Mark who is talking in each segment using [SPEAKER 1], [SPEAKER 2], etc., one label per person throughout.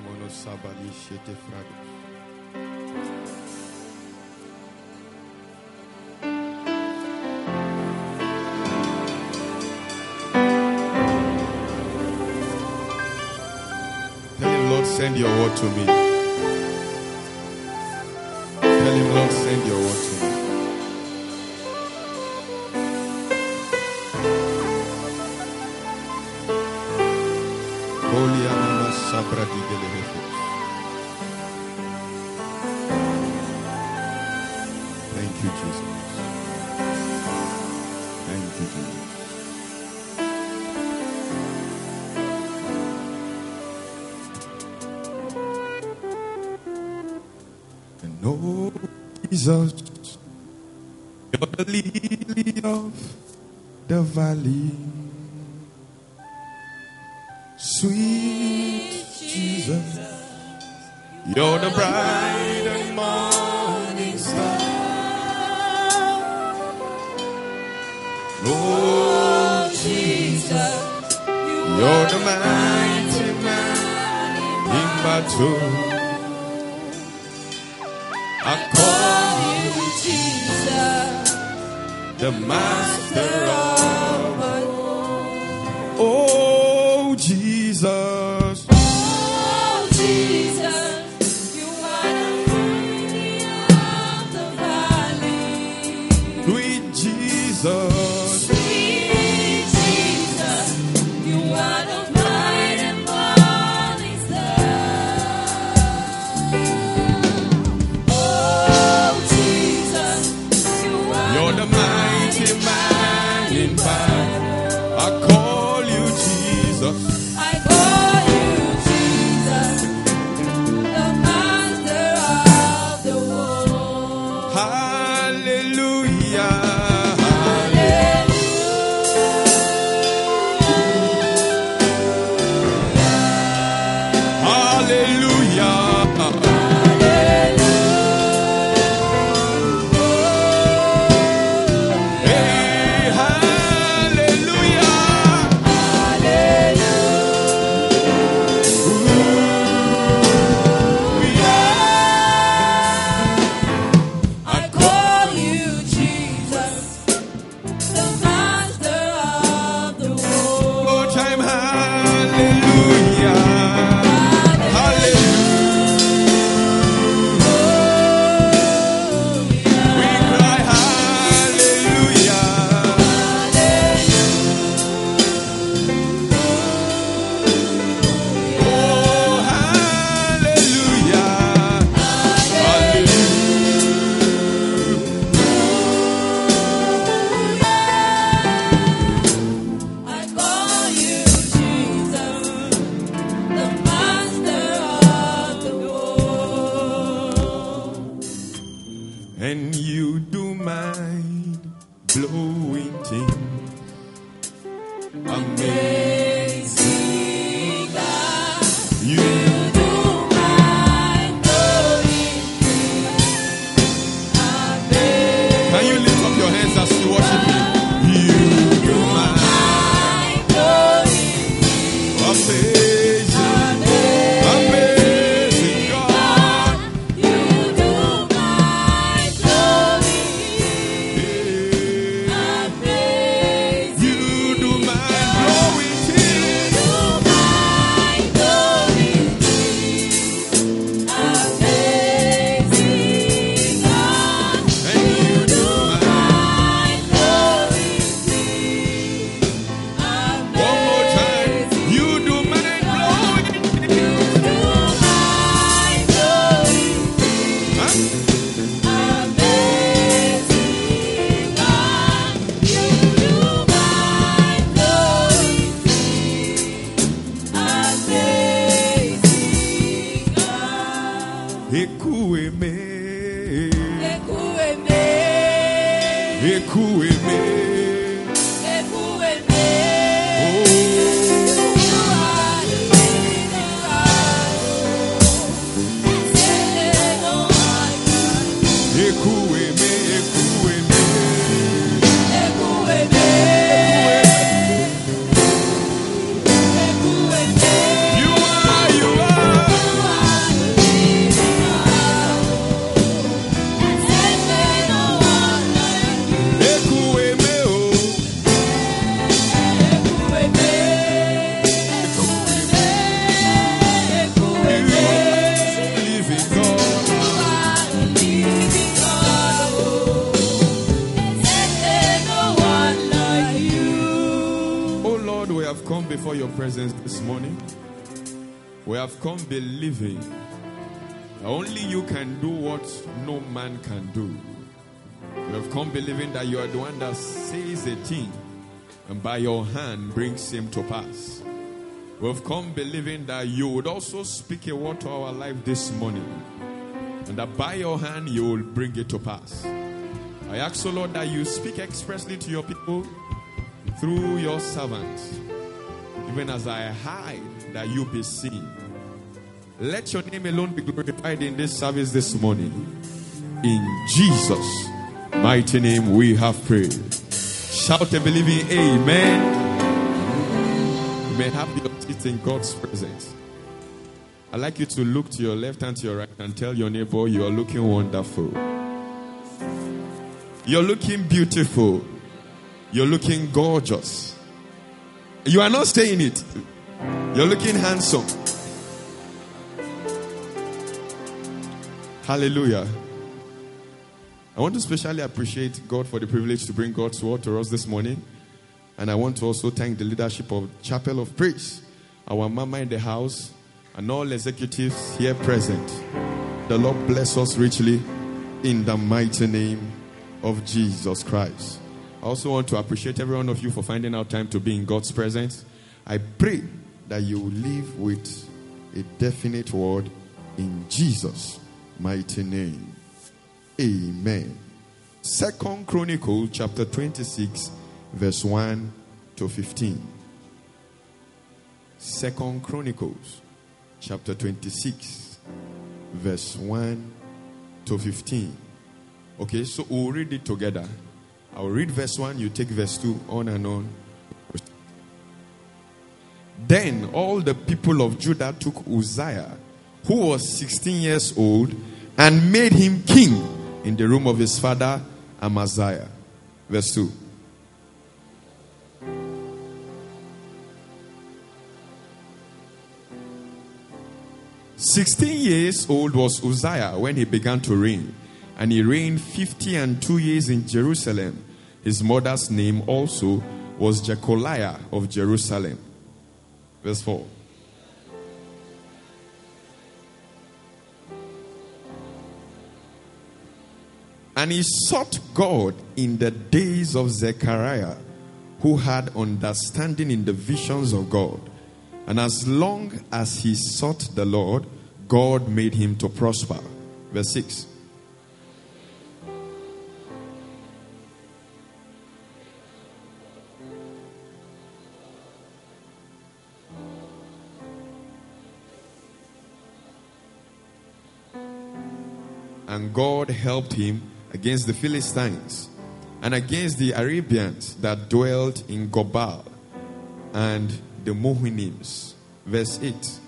[SPEAKER 1] Ramono Sabali Shete Fragment. send your word to me. Tell him, Lord, send your word to me. the valley. Sweet Jesus, you're the bright and morning star. Oh
[SPEAKER 2] Jesus,
[SPEAKER 1] you're the mighty man in battle. I call
[SPEAKER 2] you Jesus
[SPEAKER 1] the master of
[SPEAKER 2] all.
[SPEAKER 1] Oh.
[SPEAKER 2] Come believing that only you can do what no man can do. We have come believing that you are the one that says a thing and by your hand brings him to pass. We have come believing that you would also speak a word to our life this morning and that by your hand you will bring it to pass. I ask, O Lord, that you speak expressly to your people through your servants, even as I hide that you be seen. Let your name alone be glorified in this service this morning. In Jesus' mighty name we have prayed. Shout a believing amen. You may have your seat in God's presence. I'd like you to look to your left and to your right and tell your neighbor you are looking wonderful. You're looking beautiful. You're looking gorgeous. You are not saying it. You're looking handsome. Hallelujah. I want to especially appreciate God for the privilege to bring God's word to us this morning. And I want to also thank the leadership of Chapel of Praise, our mama in the house, and all executives here present. The Lord bless us richly in the mighty name of Jesus Christ. I also want to appreciate every one of you for finding out time to be in God's presence. I pray that you live with a definite word in Jesus' mighty name. Amen. Second Chronicle chapter 26, verse 1 to 15. Second Chronicles chapter 26, verse 1 to 15. Okay, so we'll read it together. I'll read verse 1, you take verse 2, on and on. Then all the people of Judah took Uzziah, who was 16 years old, and made him king in the room of his father Amaziah. Verse 2. Sixteen years old was Uzziah when he began to reign, and he reigned fifty and two years in Jerusalem. His mother's name also was Jecoliah of Jerusalem. Verse 4. And he sought God in the days of Zechariah, who had understanding in the visions of God. And as long as he sought the Lord, God made him to prosper. Verse 6. And God helped him against the Philistines and against the Arabians that dwelt in Gurbaal and the Mehunims. Verse 8.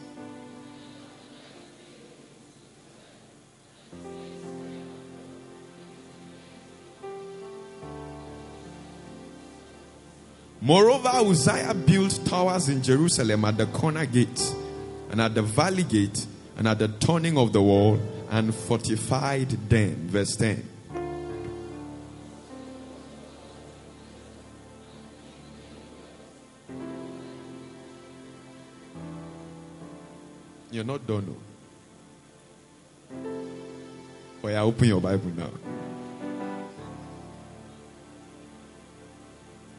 [SPEAKER 2] Moreover, Uzziah built towers in Jerusalem at the corner gate and at the valley gate and at the turning of the wall and fortified them. Verse 10. You're not done. Oh, yeah, open your Bible now.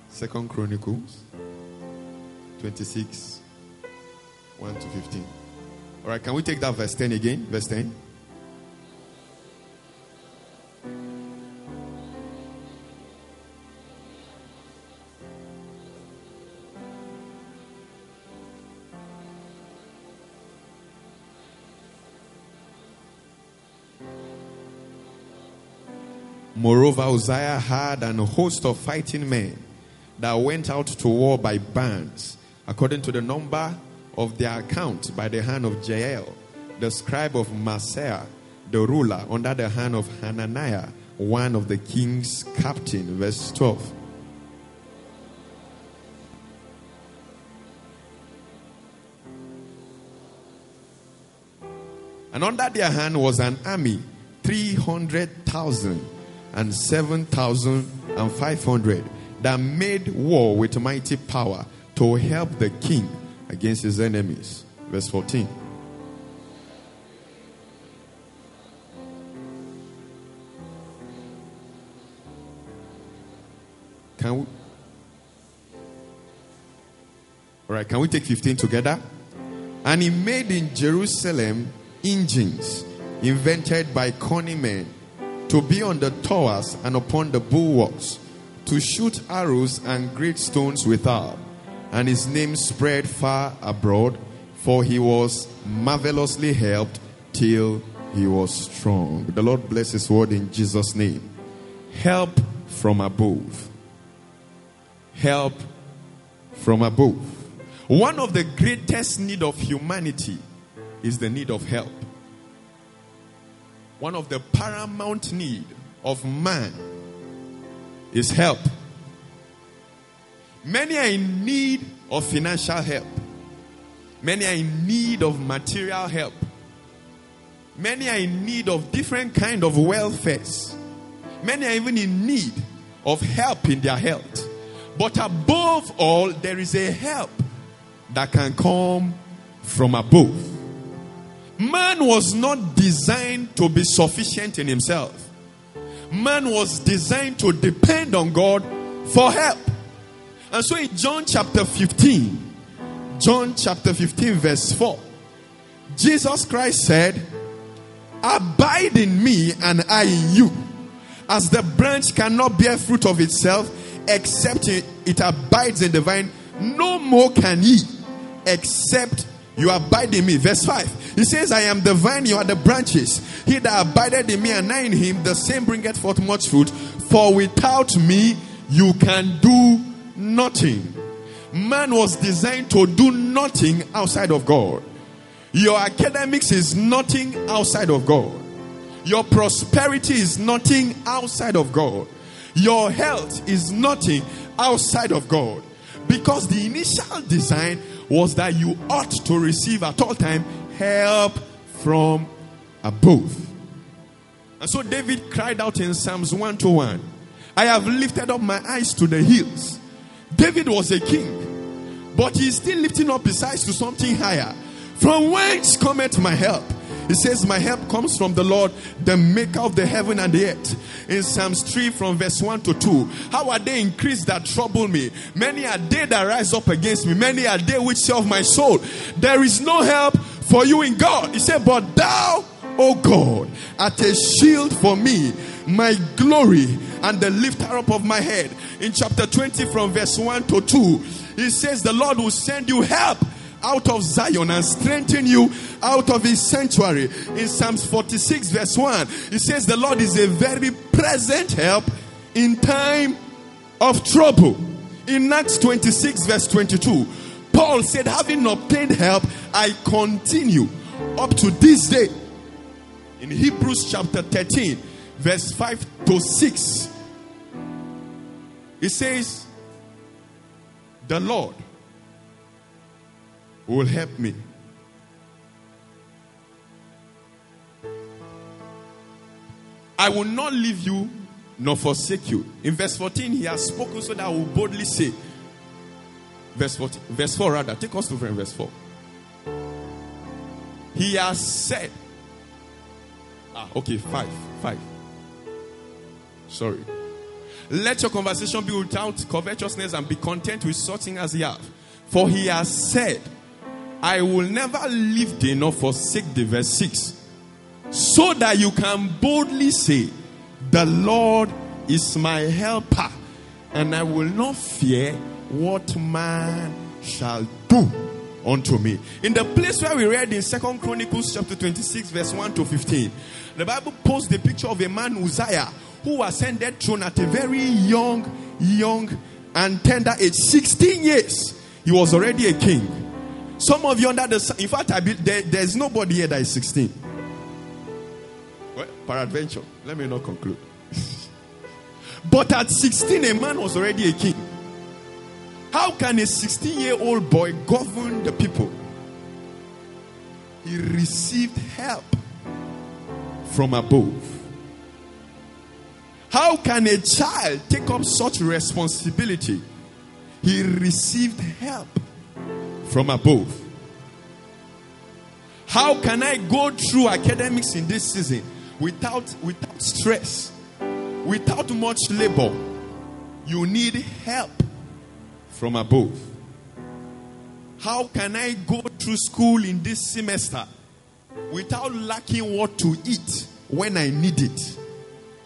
[SPEAKER 2] Second Chronicles 26 1 to 15. All right, can we take that verse 10 again? Verse 10. Moreover, Uzziah had an host of fighting men that went out to war by bands, according to the number of their account by the hand of Jeiel, the scribe of Maaseiah, the ruler, under the hand of Hananiah, one of the king's captain. Verse 12. And under their hand was an army, 300,000 and 7,500 that made war with mighty power to help the king against his enemies. Verse 14. Can we? All right, can we take 15 together? And he made in Jerusalem engines invented by cunning men to be on the towers and upon the bulwarks, to shoot arrows and great stones without. And his name spread far abroad, for he was marvelously helped till he was strong. The Lord bless his word in Jesus' name. Help from above. Help from above. One of the greatest need of humanity is the need of help. One of the paramount need of man is help. Many are in need of financial help. Many are in need of material help. Many are in need of different kind of welfares. Many are even in need of help in their health. But above all, there is a help that can come from above. Man was not designed to be sufficient in himself. Man was designed to depend on God for help. And so in John chapter 15, John chapter 15, verse 4, Jesus Christ said, Abide in me and I in you. As the branch cannot bear fruit of itself except it, abides in the vine, no more can ye except you abide in me. Verse 5. He says, I am the vine, you are the branches. He that abideth in me and I in him, the same bringeth forth much fruit. For without me, you can do nothing. Man was designed to do nothing outside of God. Your academics is nothing outside of God. Your prosperity is nothing outside of God. Your health is nothing outside of God. Because the initial design was that you ought to receive at all time help from above. And so David cried out in Psalms 1 to 1 I have lifted up my eyes to the hills. David was a king, but he's still lifting up his eyes to something higher. From whence cometh my help? He says, My help comes from the Lord, the maker of the heaven and the earth. In Psalms 3, from verse 1 to 2. How are they increased that trouble me? Many are they that rise up against me. Many are they which serve my soul. There is no help for you in God. He said, But thou, O God, art a shield for me, my glory, and the lifter up of my head. In chapter 20, from verse 1 to 2, he says, The Lord will send you help out of Zion and strengthen you out of his sanctuary. In Psalms 46, verse 1, it says, The Lord is a very present help in time of trouble. In Acts 26, verse 22, Paul said, Having obtained help, I continue up to this day. In Hebrews chapter 13, verse 5 to 6, it says, The Lord will help me. I will not leave you nor forsake you. In verse 14, he has spoken so that I will boldly say, verse 14, verse 4 rather, take us to verse 4. He has said, ah, okay, 5, 5. Sorry. Let your conversation be without covetousness and be content with such things as ye have. For he has said, I will never leave thee nor forsake thee. Verse 6. So that you can boldly say, The Lord is my helper, and I will not fear what man shall do unto me. In the place where we read in Second Chronicles chapter 26, verse 1 to 15, the Bible posts the picture of a man Uzziah who ascended throne at a very young, young, and tender age, 16 years. He was already a king. Some of you under the in fact, I be, there, there's nobody here that is 16. Well, peradventure, let me not conclude. but at 16, a man was already a king. How can a 16 year old boy govern the people? He received help from above. How can a child take up such responsibility? He received help from above. How can I go through academics in this season without without stress, without much labor? You need help from above. How can I go through school in this semester without lacking what to eat when I need it?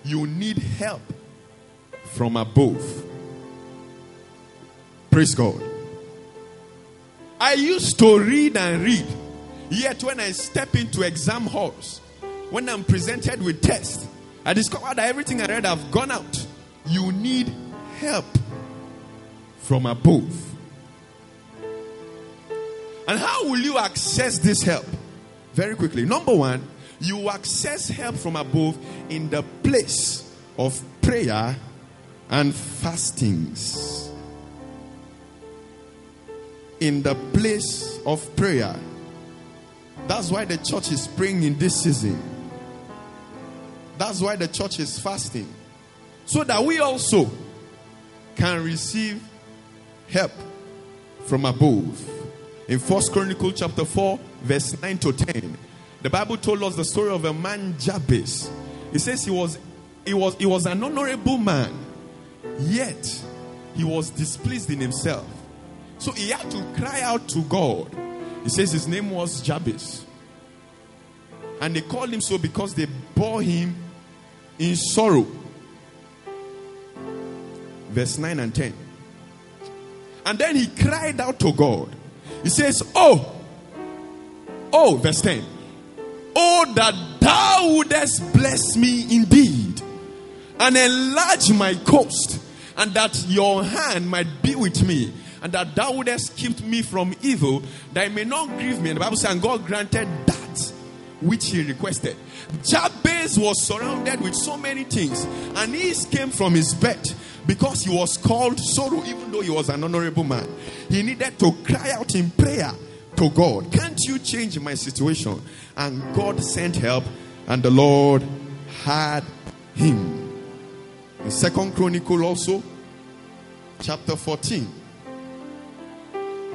[SPEAKER 2] You need help from above. Praise God. I used to read and read, yet when I step into exam halls, when I'm presented with tests, I discover that everything I read have gone out. You need help from above. And how will you access this help? Very quickly. Number one, you access help from above in the place of prayer and fastings. In the place of prayer. That's why the church is praying in this season. That's why the church is fasting. So that we also can receive help from above. In First Chronicle chapter 4, verse 9 to 10, the Bible told us the story of a man Jabez. It says he was he was he was an honorable man, yet he was displeased in himself. So he had to cry out to God. He says his name was Jabez. And they called him so because they bore him in sorrow. Verse 9 and 10. And then he cried out to God. He says, Oh, oh, verse 10. Oh, that thou wouldest bless me indeed and enlarge my coast, and that your hand might be with me, and that thou wouldest keep me from evil, that I may not grieve me. And the Bible says, and God granted that which he requested. Jabez was surrounded with so many things, and he came from his bed because he was called sorrow, even though he was an honorable man. He needed to cry out in prayer to God. Can't you change my situation? And God sent help, and the Lord had him. In Second Chronicle also, chapter 14.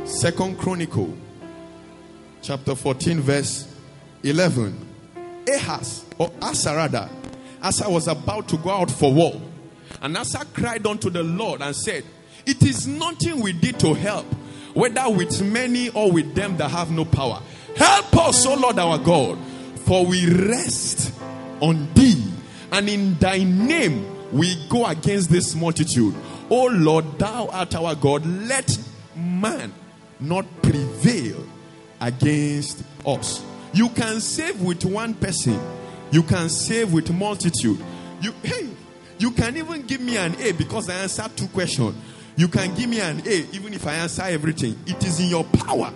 [SPEAKER 2] Second Chronicle, chapter 14, verse 11. Ahaz, or Asarada, Asa was about to go out for war. And Asa cried unto the Lord and said, It is nothing we did to help, whether with many or with them that have no power. Help us, O Lord our God, for we rest on thee, and in thy name we go against this multitude. O Lord, thou art our God, let man not prevail against us. You can save with one person, you can save with multitude. You hey, you can even give me an A because I answered two questions. You can give me an A even if I answer everything. It is in your power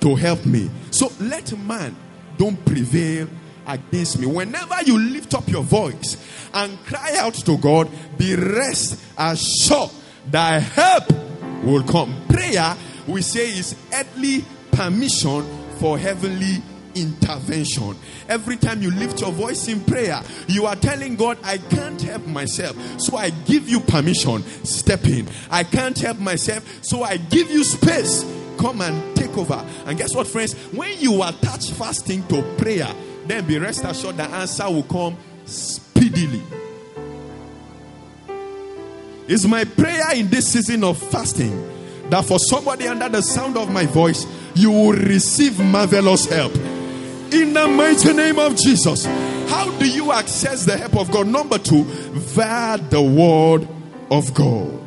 [SPEAKER 2] to help me. So let man don't prevail against me. Whenever you lift up your voice and cry out to God, be rest assured thy help will come. Prayer, we say, is earthly permission for heavenly intervention. Every time you lift your voice in prayer, you are telling God, I can't help myself. So I give you permission. Step in. I can't help myself. So I give you space. Come and take over. And guess what, friends? When you attach fasting to prayer, then be rest assured the answer will come speedily. It's my prayer in this season of fasting that for somebody under the sound of my voice, you will receive marvelous help. In the mighty name of Jesus. How do you access the help of God? Number two, via the word of God.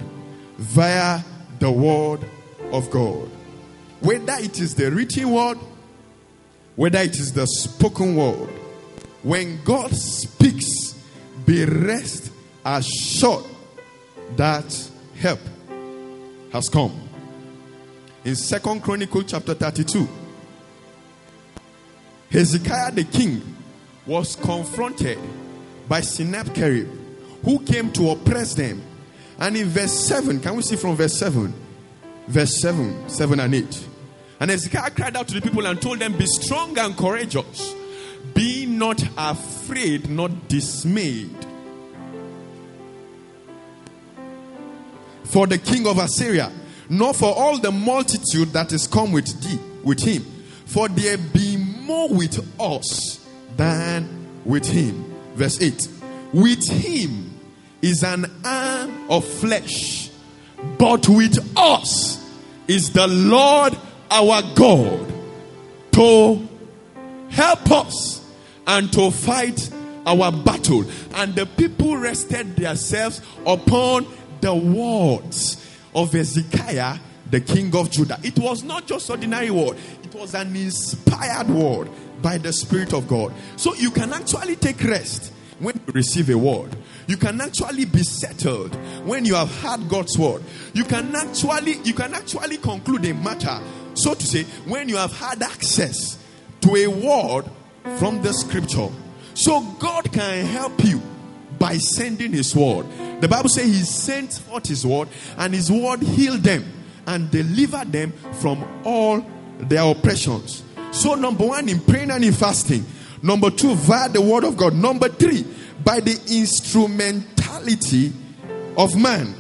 [SPEAKER 2] Via the word of God. Whether it is the written word, whether it is the spoken word, when God speaks, be rest assured that help has come. In Second Chronicle chapter 32, Hezekiah the king was confronted by Sennacherib, who came to oppress them. And in verse 7, can we see from verse 7? Verse 7, 7 and 8. And Hezekiah cried out to the people and told them, Be strong and courageous. Be not afraid, not dismayed. For the king of Assyria nor for all the multitude that is come with thee, with him. For there be more with us than with him. Verse 8. With him is an arm of flesh, but with us is the Lord our God to help us and to fight our battle. And the people rested themselves upon the words of Hezekiah, the king of Judah. It was not just ordinary word, it was an inspired word by the Spirit of God. So you can actually take rest when you receive a word. You can actually be settled when you have heard God's word. You can actually you can actually conclude a matter, so to say, when you have had access to a word from the scripture. So God can help you by sending his word. The Bible says he sent forth his word, and his word healed them and delivered them from all their oppressions. So, number one, in praying and in fasting. Number two, via the word of God. Number three, by the instrumentality of man.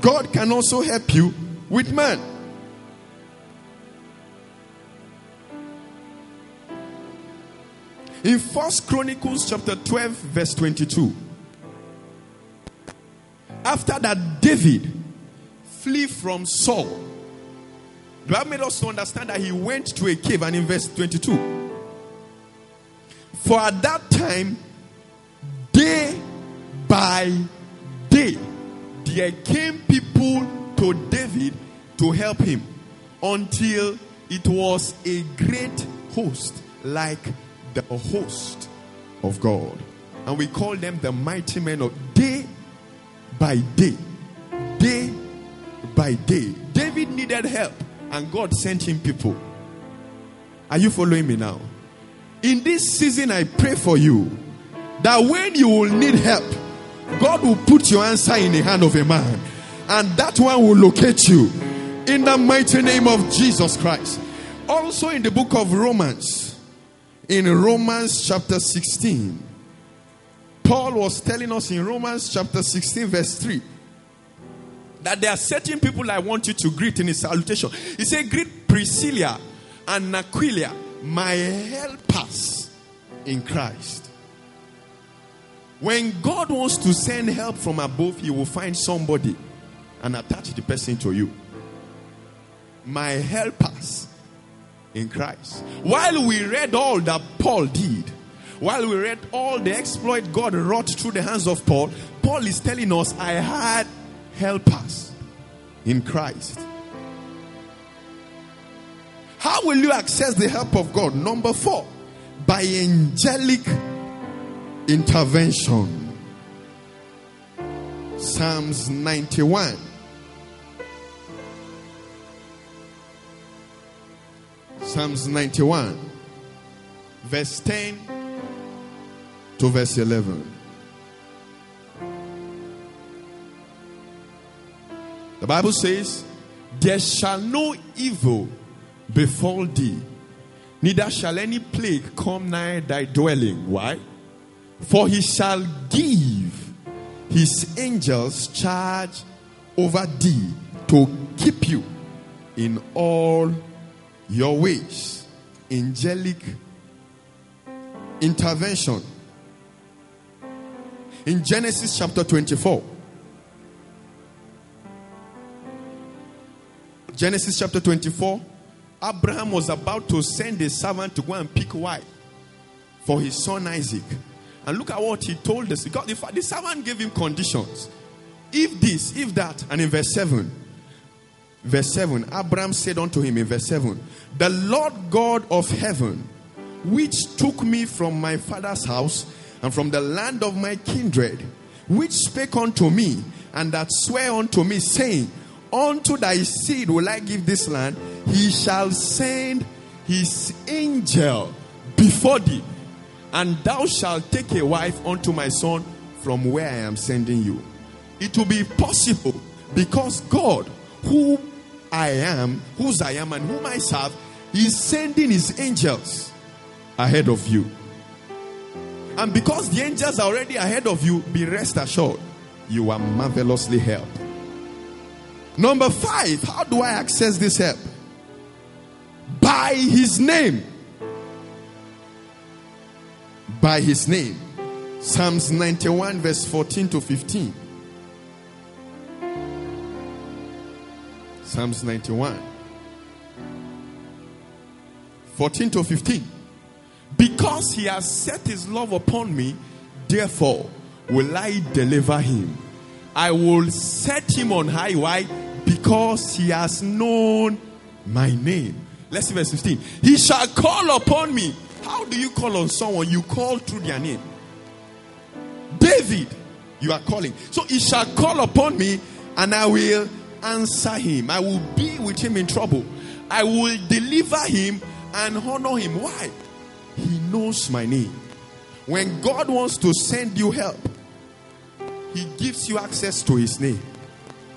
[SPEAKER 2] God can also help you with man. In First Chronicles chapter 12, verse 22. After that, David flee from Saul. The Bible made us to understand that he went to a cave, and in verse 22, for at that time, day by day, there came people to David to help him until it was a great host like the host of God. And we call them the mighty men of day by day. Day by day. David needed help, and God sent him people. Are you following me now? In this season, I pray for you that when you will need help, God will put your answer in the hand of a man, and that one will locate you in the mighty name of Jesus Christ. Also, in the book of Romans, in Romans chapter 16, Paul was telling us in Romans chapter 16, verse 3, that there are certain people I want you to greet in his salutation. He said, Greet Priscilla and Aquila, my helpers in Christ. When God wants to send help from above, he will find somebody and attach the person to you. My helpers in Christ. While we read all that Paul did, while we read all the exploit God wrought through the hands of Paul, Paul is telling us, I had helpers in Christ. How will you access the help of God? Number four, by angelic intervention. Psalms 91. Psalms 91, verse 10 to verse 11. The Bible says, There shall no evil befall thee, neither shall any plague come nigh thy dwelling. Why? For he shall give his angels charge over thee to keep you in all your ways. Angelic intervention. In Genesis chapter 24, Genesis chapter 24, Abraham was about to send a servant to go and pick wife for his son Isaac. And look at what he told us. The servant gave him conditions. If this, if that. And in verse 7, verse 7, Abraham said unto him in verse 7, The Lord God of heaven, which took me from my father's house and from the land of my kindred, which spake unto me, and that sware unto me, saying, Unto thy seed will I give this land, he shall send his angel before thee, and thou shalt take a wife unto my son from where I am sending you. It will be possible because God, who I am, whose I am, and whom I serve, is sending his angels ahead of you. And because the angels are already ahead of you, be rest assured you are marvelously helped. Number five, how do I access this help? By his name. By his name. Psalms 91, verse 14 to 15. Psalms 91, 14 to 15. Because he has set his love upon me, therefore will I deliver him. I will set him on high. Why? Because he has known my name. Let's see verse 15. He shall call upon me. How do you call on someone? You call through their name. David, you are calling. So he shall call upon me, and I will answer him. I will be with him in trouble. I will deliver him and honor him. Why? He knows my name. When God wants to send you help, He gives you access to His name.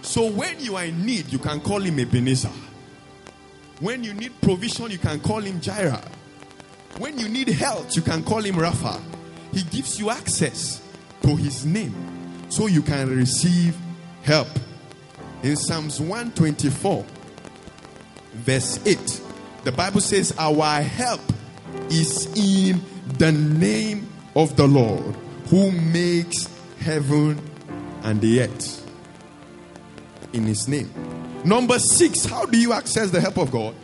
[SPEAKER 2] So when you are in need, you can call Him Ebenezer. When you need provision, you can call Him Jireh. When you need health, you can call Him Rapha. He gives you access to His name so you can receive help. In Psalms 124, verse 8, the Bible says, Our help is in the name of the Lord who makes heaven and the earth. In his name. Number six, how do you access the help of God?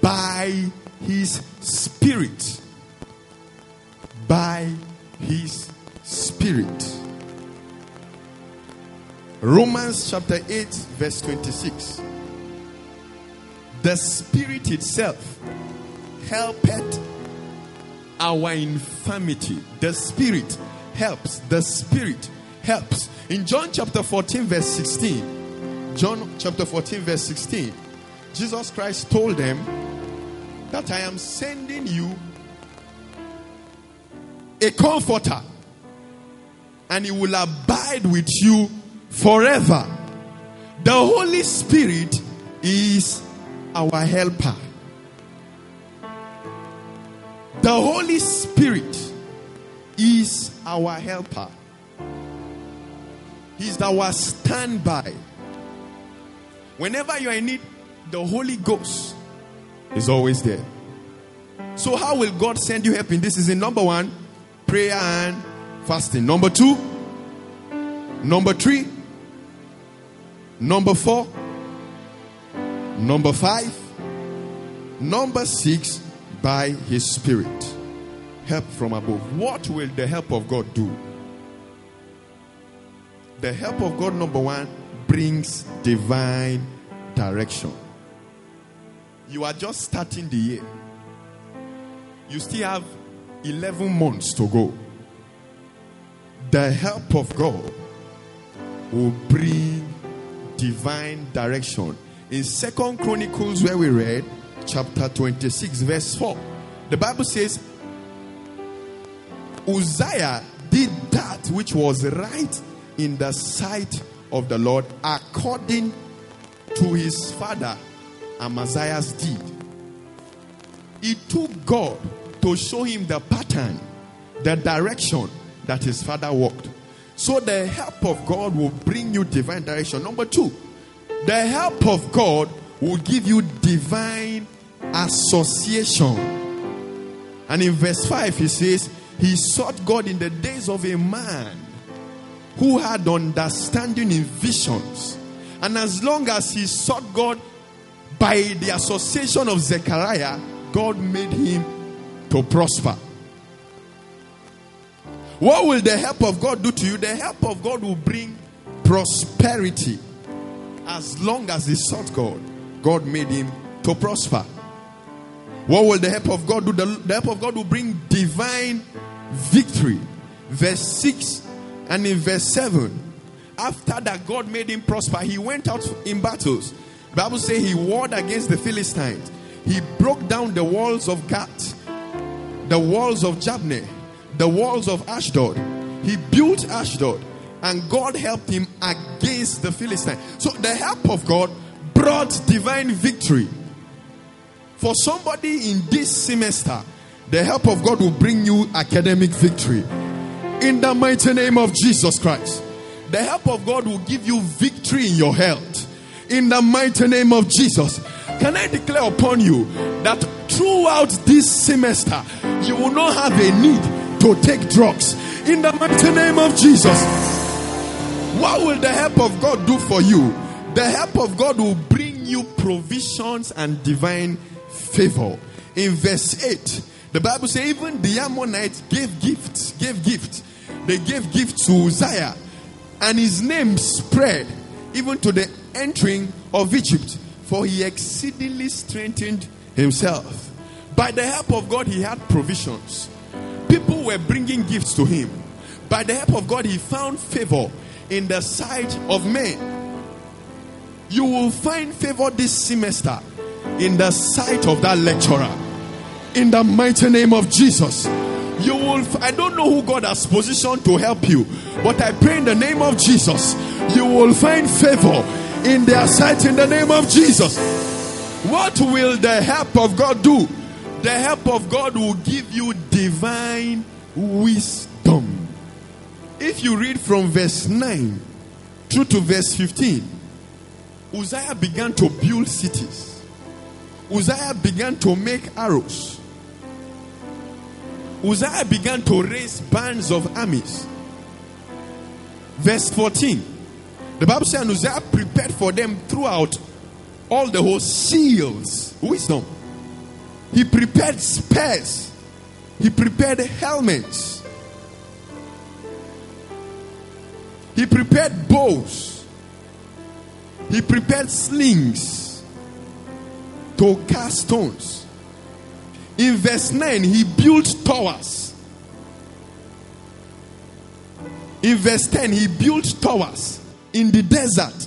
[SPEAKER 2] By his spirit. By his spirit. Romans chapter 8, verse 26. The spirit itself helpeth our infirmity. The Spirit helps. The Spirit helps. In John chapter 14, verse 16, John chapter 14, verse 16, Jesus Christ told them that I am sending you a comforter and he will abide with you forever. The Holy Spirit is our helper. The Holy Spirit is our helper. He's our standby. Whenever you are in need, the Holy Ghost is always there. So, how will God send you help in this? Is in number one, prayer and fasting. Number two, number three, number four, number five, number six, by His Spirit. Help from above. What will the help of God do? The help of God, number one, brings divine direction. You are just starting the year, you still have 11 months to go. The help of God will bring divine direction. In Second Chronicles, where we read, chapter 26, verse 4. The Bible says, Uzziah did that which was right in the sight of the Lord according to his father Amaziah's deed. It took God to show him the pattern, the direction that his father walked. So the help of God will bring you divine direction. Number two, the help of God will give you divine association. And in verse 5, he says, He sought God in the days of a man who had understanding in visions. And as long as he sought God by the association of Zechariah, God made him to prosper. What will the help of God do to you? The help of God will bring prosperity. As long as he sought God, God made him to prosper. What will the help of God do? The, the help of God will bring divine victory. Verse 6 and in verse 7. After that, God made him prosper. He went out in battles. Bible says he warred against the Philistines. He broke down the walls of Gath, the walls of Jabneh, the walls of Ashdod. He built Ashdod, and God helped him against the Philistines. So the help of God brought divine victory. For somebody in this semester, the help of God will bring you academic victory. In the mighty name of Jesus Christ. The help of God will give you victory in your health. in the mighty name of Jesus. Can I declare upon you that throughout this semester you will not have a need to take drugs in the mighty name of Jesus? What will the help of God do for you? The help of God will bring you provisions and divine favor. In verse 8, the Bible says, even the Ammonites gave gifts, gave gifts. They gave gifts to Uzziah, and his name spread even to the entering of Egypt, for he exceedingly strengthened himself. By the help of God, he had provisions. People were bringing gifts to him. By the help of God, he found favor in the sight of men. You will find favor this semester in the sight of that lecturer. In the mighty name of Jesus. You will, I don't know who God has positioned to help you, but I pray in the name of Jesus, you will find favor in their sight in the name of Jesus. What will the help of God do? The help of God will give you divine wisdom. If you read from verse 9 through to verse 15, Uzziah began to build cities. Uzziah began to make arrows. Uzziah began to raise bands of armies. Verse 14. The Bible says, Uzziah prepared for them throughout all the whole seals. wisdom. He prepared spears. He prepared helmets. He prepared bows. He prepared slings to cast stones. In verse 9, he built towers. In verse 10, he built towers in the desert.